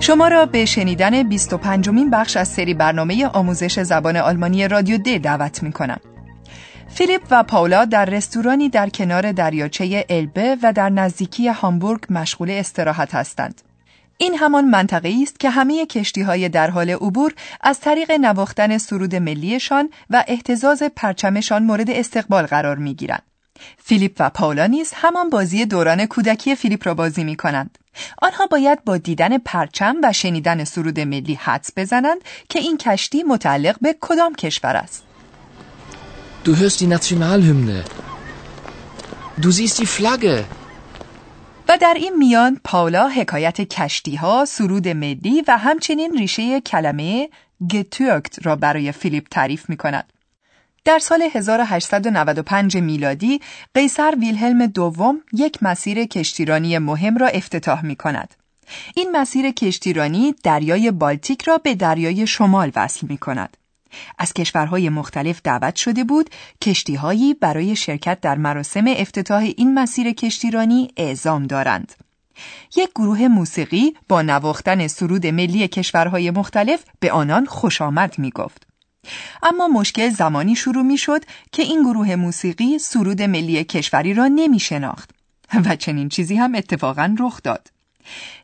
شما را به شنیدن 25 مین بخش از سری برنامه آموزش زبان آلمانی رادیو د دعوت می کنم. فیلیپ و پاولا در رستورانی در کنار دریاچه البه و در نزدیکی هامبورگ مشغول استراحت هستند. این همان منطقه است که همه کشتی های در حال عبور از طریق نواختن سرود ملیشان و احتزاز پرچمشان مورد استقبال قرار می گیرند. فیلیپ و پاولا نیز همان بازی دوران کودکی فیلیپ را بازی می کنند. آنها باید با دیدن پرچم و شنیدن سرود ملی حدس بزنند که این کشتی متعلق به کدام کشور است. Du hörst die Nationalhymne. Du siehst die Flagge. و در این میان پاولا حکایت کشتی ها، سرود ملی و همچنین ریشه کلمه گتوکت را برای فیلیپ تعریف می کند. در سال 1895 میلادی قیصر ویلهلم دوم یک مسیر کشتیرانی مهم را افتتاح می کند. این مسیر کشتیرانی دریای بالتیک را به دریای شمال وصل می کند. از کشورهای مختلف دعوت شده بود کشتیهایی برای شرکت در مراسم افتتاح این مسیر کشتیرانی اعزام دارند. یک گروه موسیقی با نواختن سرود ملی کشورهای مختلف به آنان خوش آمد می گفت. اما مشکل زمانی شروع می شد که این گروه موسیقی سرود ملی کشوری را نمی شناخت و چنین چیزی هم اتفاقا رخ داد.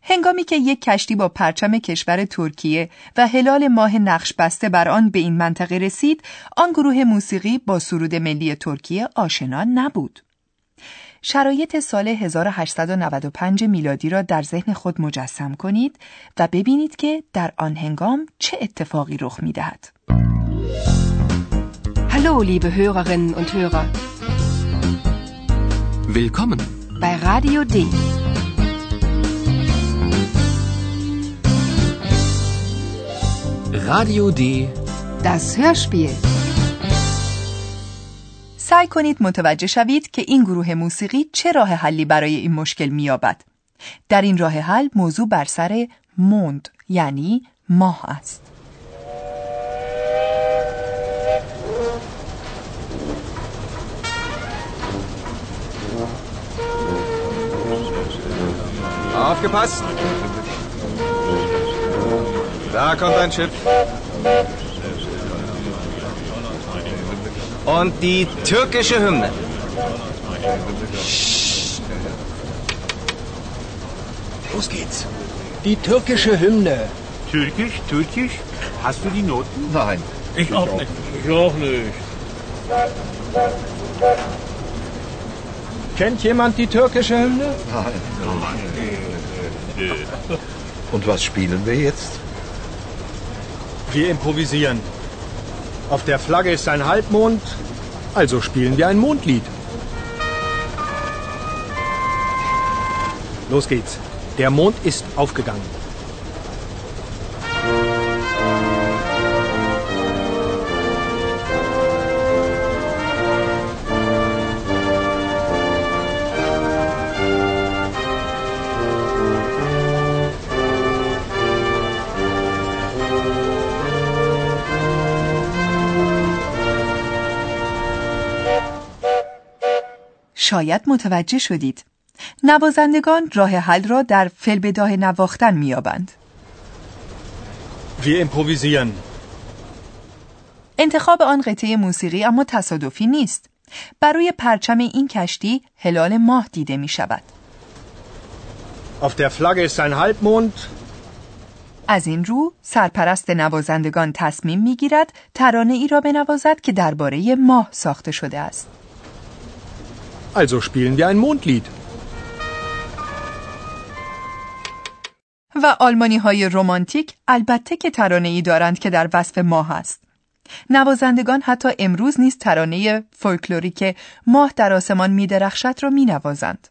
هنگامی که یک کشتی با پرچم کشور ترکیه و هلال ماه نقش بسته بر آن به این منطقه رسید، آن گروه موسیقی با سرود ملی ترکیه آشنا نبود. شرایط سال 1895 میلادی را در ذهن خود مجسم کنید و ببینید که در آن هنگام چه اتفاقی رخ می دهد. Hallo, liebe Hörerinnen und Hörer. Willkommen bei Radio D. Radio D. Das Hörspiel. سعی کنید متوجه شوید که این گروه موسیقی چه راه حلی برای این مشکل مییابد. در این راه حل موضوع بر سر موند یعنی ماه است. Aufgepasst! Da kommt ein Schiff. Und die türkische Hymne. Los geht's. Die türkische Hymne. Türkisch, Türkisch? Hast du die Noten? Nein. Ich, auch nicht. Ich auch nicht. Kennt jemand die türkische Hymne? Nein. Und was spielen wir jetzt? Wir improvisieren. Auf der Flagge ist ein Halbmond, also spielen wir ein Mondlied. Los geht's. Der Mond ist aufgegangen. شاید متوجه شدید. نوازندگان راه حل را در فلبداه نواختن improvisieren. انتخاب آن قطعه موسیقی اما تصادفی نیست. برای پرچم این کشتی هلال ماه دیده می شود. Auf der Flagge ist ein Halbmond, از این رو سرپرست نوازندگان تصمیم می گیرد ترانه ای را بنوازد که درباره ماه ساخته شده است. Also spielen wir ein Mondlied. و آلمانی های رومانتیک البته که ترانه ای دارند که در وصف ماه است. نوازندگان حتی امروز نیز ترانه فولکلوریک ماه در آسمان می درخشد را می نوازند.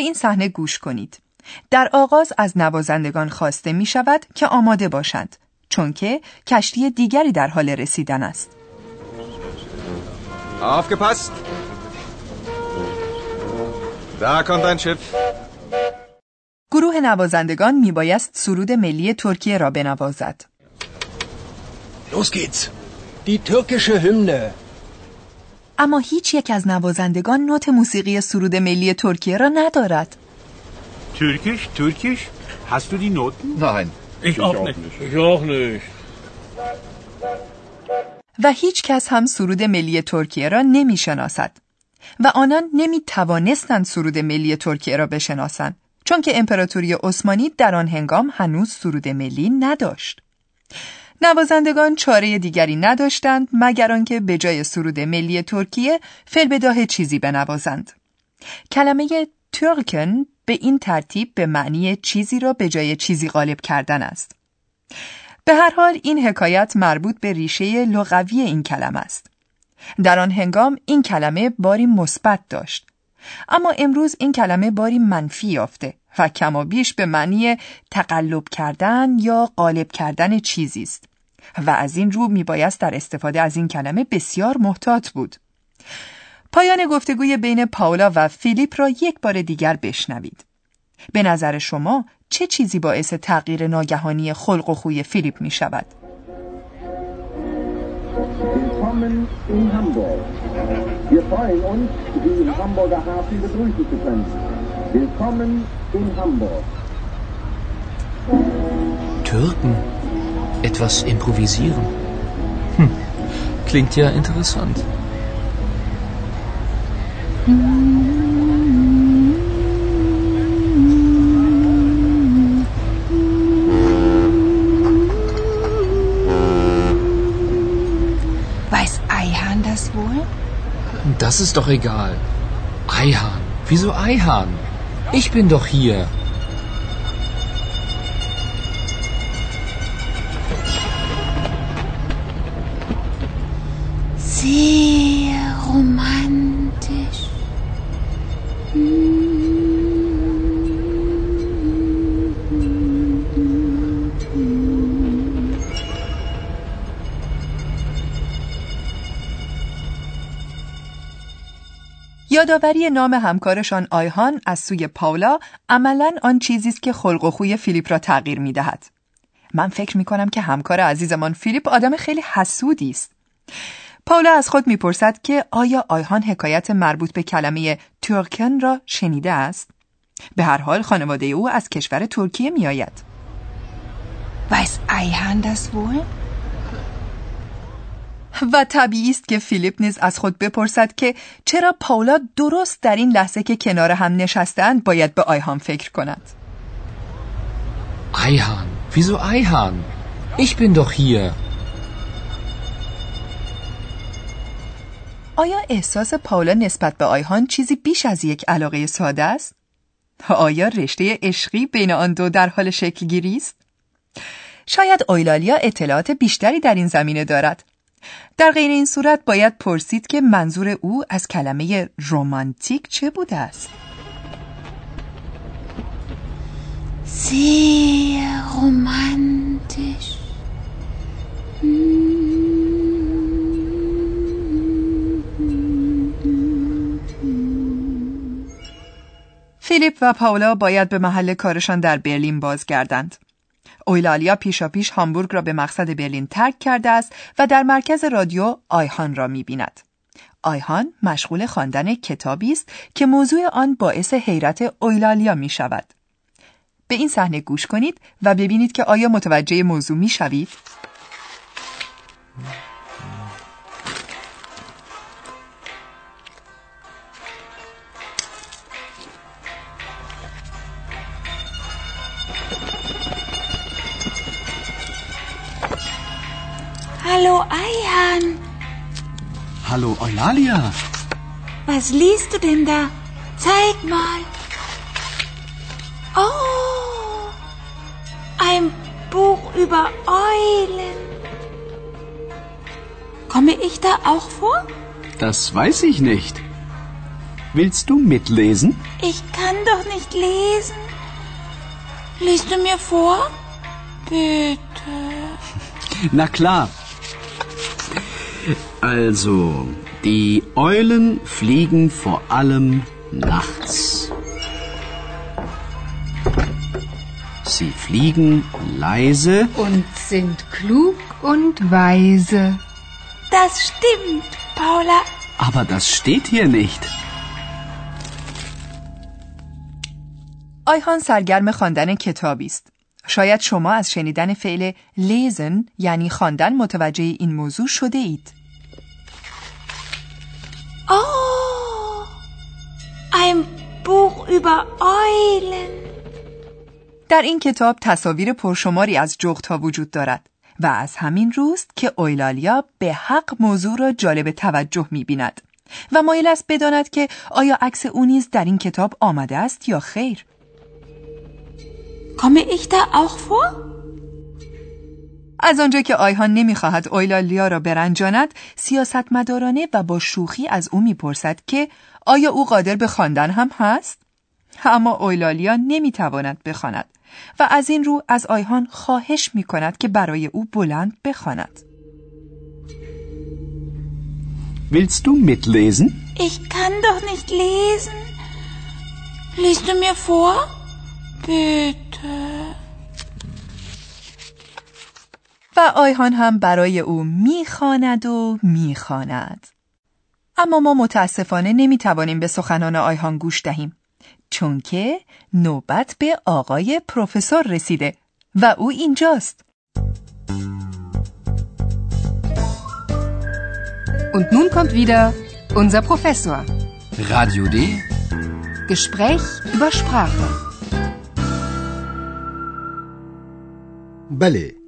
این صحنه گوش کنید. در آغاز از نوازندگان خواسته می شود که آماده باشند چون که کشتی دیگری در حال رسیدن است. Aufgepasst! Da kommt ein Schiff. گروه نوازندگان میبایست سرود ملی ترکیه را بنوازد. Los geht's. Die türkische Hymne. اما هیچ یک از نوازندگان نوت موسیقی سرود ملی ترکیه را ندارد. Türkisch, Türkisch? Hast du die Noten? Nein. Ich, auch, nicht. Ich auch nicht. و هیچ کس هم سرود ملی ترکیه را نمی شناسد. و آنان نمی توانستند سرود ملی ترکیه را بشناسند چون که امپراتوری عثمانی در آن هنگام هنوز سرود ملی نداشت. نوازندگان چاره دیگری نداشتند مگر آنکه به جای سرود ملی ترکیه فلبداه چیزی بنوازند. کلمه ترکن به این ترتیب به معنی چیزی را به جای چیزی غالب کردن است. به هر حال این حکایت مربوط به ریشه لغوی این کلمه است. در آن هنگام این کلمه باری مثبت داشت. اما امروز این کلمه باری منفی یافته و کما بیش به معنی تقلب کردن یا غالب کردن چیزی است و از این رو میبایست در استفاده از این کلمه بسیار محتاط بود. پایان گفتگوی بین پاولا و فیلیپ را یک بار دیگر بشنوید. به نظر شما چه چیزی باعث تغییر ناگهانی خلق و خوی فیلیپ می شود؟ Willkommen in Hamburg. Wir freuen uns, Sie im Hamburger Hafen begrüßen zu können. Willkommen in Hamburg. Türken. Etwas improvisieren. Hm. Klingt ja interessant. Weiß Eihahn das wohl? Das ist doch egal. Eihahn. Wieso Eihahn? Ich bin doch hier. Sehr romantisch. یادآوری نام همکارشان آیهان از سوی پاولا عملا آن چیزی است که خلق و خوی فیلیپ را تغییر می دهد. من فکر می کنم که همکار عزیزمان فیلیپ آدم خیلی حسودی است. پاولا از خود می‌پرسد که آیا آیهان حکایت مربوط به کلمه ترکن را شنیده است؟ به هر حال خانواده او از کشور ترکیه می آید. Weiß Eihahn das wohl? و طبیعی است که فیلیپ نیز از خود بپرسد که چرا پاولا درست در این لحظه که کنار هم نشستند باید به آیهان فکر کند. Eihahn. Wieso Eihahn? Ich bin doch hier. آیا احساس پاولا نسبت به آیهان چیزی بیش از یک علاقه ساده است؟ آیا رشته عشقی بین آن دو در حال شکل گیری است؟ شاید اویلالیا اطلاعات بیشتری در این زمینه دارد. در غیر این صورت باید پرسید که منظور او از کلمه رومانتیک چه بوده است؟ Sehr romantisch. فیلیپ و پاولا باید به محل کارشان در برلین بازگردند. اویلالیا پیشا پیش هامبورگ را به مقصد برلین ترک کرده است و در مرکز رادیو آیهان را می بیند. آیهان مشغول خواندن کتابی است که موضوع آن باعث حیرت اویلالیا می شود. به این صحنه گوش کنید و ببینید که آیا متوجه موضوع می شوید؟ Hallo Eihahn, Hallo Eulalia. was liest du denn da? Zeig mal. Oh, ein Buch über Eulen. Komme ich da auch vor? Das weiß ich nicht. Willst du mitlesen? Ich kann doch nicht lesen. Liest du mir vor? Bitte. Na klar. Also, die Eulen fliegen vor allem nachts. Sie fliegen leise Und sind klug und weise. Das stimmt, Paula. aber das steht hier nicht. آیهان سرگرم خواندن کتابی است. شاید شما از شنیدن فعل لیزن یعنی خواندن متوجه این موضوع شده اید. Oh, ein Buch über Eulen. در این کتاب تصاویر پرشماری از جغدها وجود دارد و از همین روست که اویلالیا به حق موضوع را جالب توجه می بیند و مایل است بداند که آیا عکس او نیز در این کتاب آمده است یا خیر. Komme ich da auch vor? از آنجا که آیهان نمی‌خواهد اویلالیا را برنجاند سیاستمدارانه و با شوخی از او می‌پرسد که آیا او قادر به خواندن هم هست اما اویلالیا نمی‌تواند بخواند و از این رو از آیهان خواهش می‌کند که برای او بلند بخواند Willst du mitlesen? Ich kann doch nicht lesen. Liest du mir vor? Bitte. و آیهان هم برای او می‌خواند و می‌خواند اما ما متاسفانه نمی‌توانیم به سخنان آیهان گوش دهیم چون که نوبت به آقای پروفسور رسیده و او اینجاست Und nun kommt wieder unser Professor. Radio D. Gespräch über Sprache. بله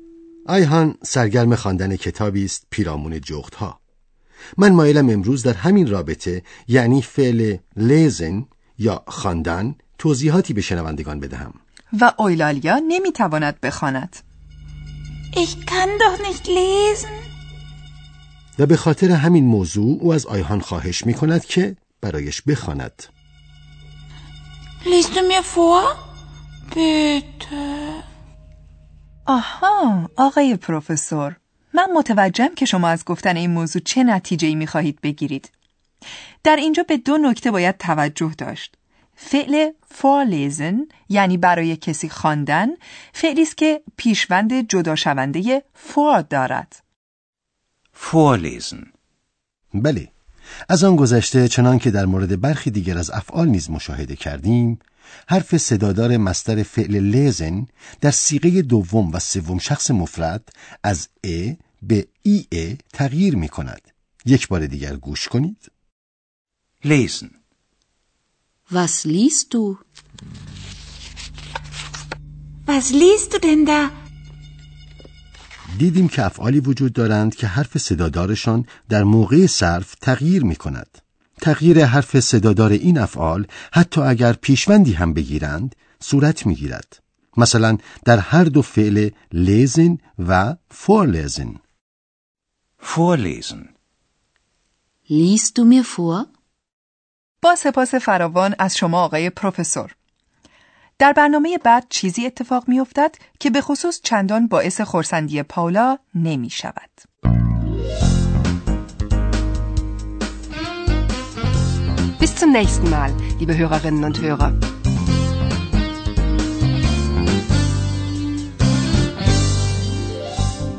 آیهان سرگرم خواندن کتابی است پیرامون جغدها من مایلم امروز در همین رابطه یعنی فعل لیزن یا خواندن توضیحاتی به شنوندگان بدهم و اویلالیا نمی‌تواند بخواند Ich kann doch nicht lesen. و به خاطر همین موضوع او از آیهان خواهش می کند که برایش بخواند Liest du mir vor? Bitte. آها آقای پروفسور من متوجهم که شما از گفتن این موضوع چه نتیجه می خواهید بگیرید. در اینجا به دو نکته باید توجه داشت. فعل vorlesen یعنی برای کسی خواندن فعلی است که پیشوند جدا شونده for دارد. Vorlesen. بله از آن گذشته چنان که در مورد برخی دیگر از افعال نیز مشاهده کردیم حرف صدادار مستر فعل لیزن در سیغه دوم و سوم شخص مفرد از ا به ای ا تغییر می کند یک بار دیگر گوش کنید Lesen. Was liest du? Was liest du denn da? دیدیم که افعالی وجود دارند که حرف صدادارشان در موقع صرف تغییر می کند. تغییر حرف صدادار این افعال حتی اگر پیشوندی هم بگیرند صورت می گیرد. مثلا در هر دو فعل lesen و vorlesen. Vorlesen. Liest du mir vor? با سپاس فراوان از شما آقای پروفسور در برنامه بعد چیزی اتفاق می افتد که به خصوص چندان باعث خورسندی پاولا نمی شود. Bis zum nächsten Mal, liebe Hörerinnen und Hörer.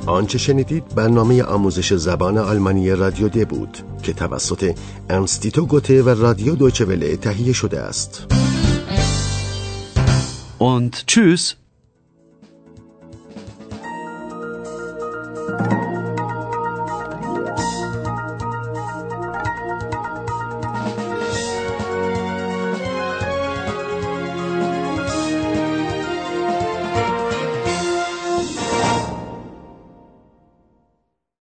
آنچه شنیدید برنامه آموزش زبان آلمانی رادیو د بود که توسط انستیتو گوته و رادیو دویچه وله تهیه شده است. Und tschüss.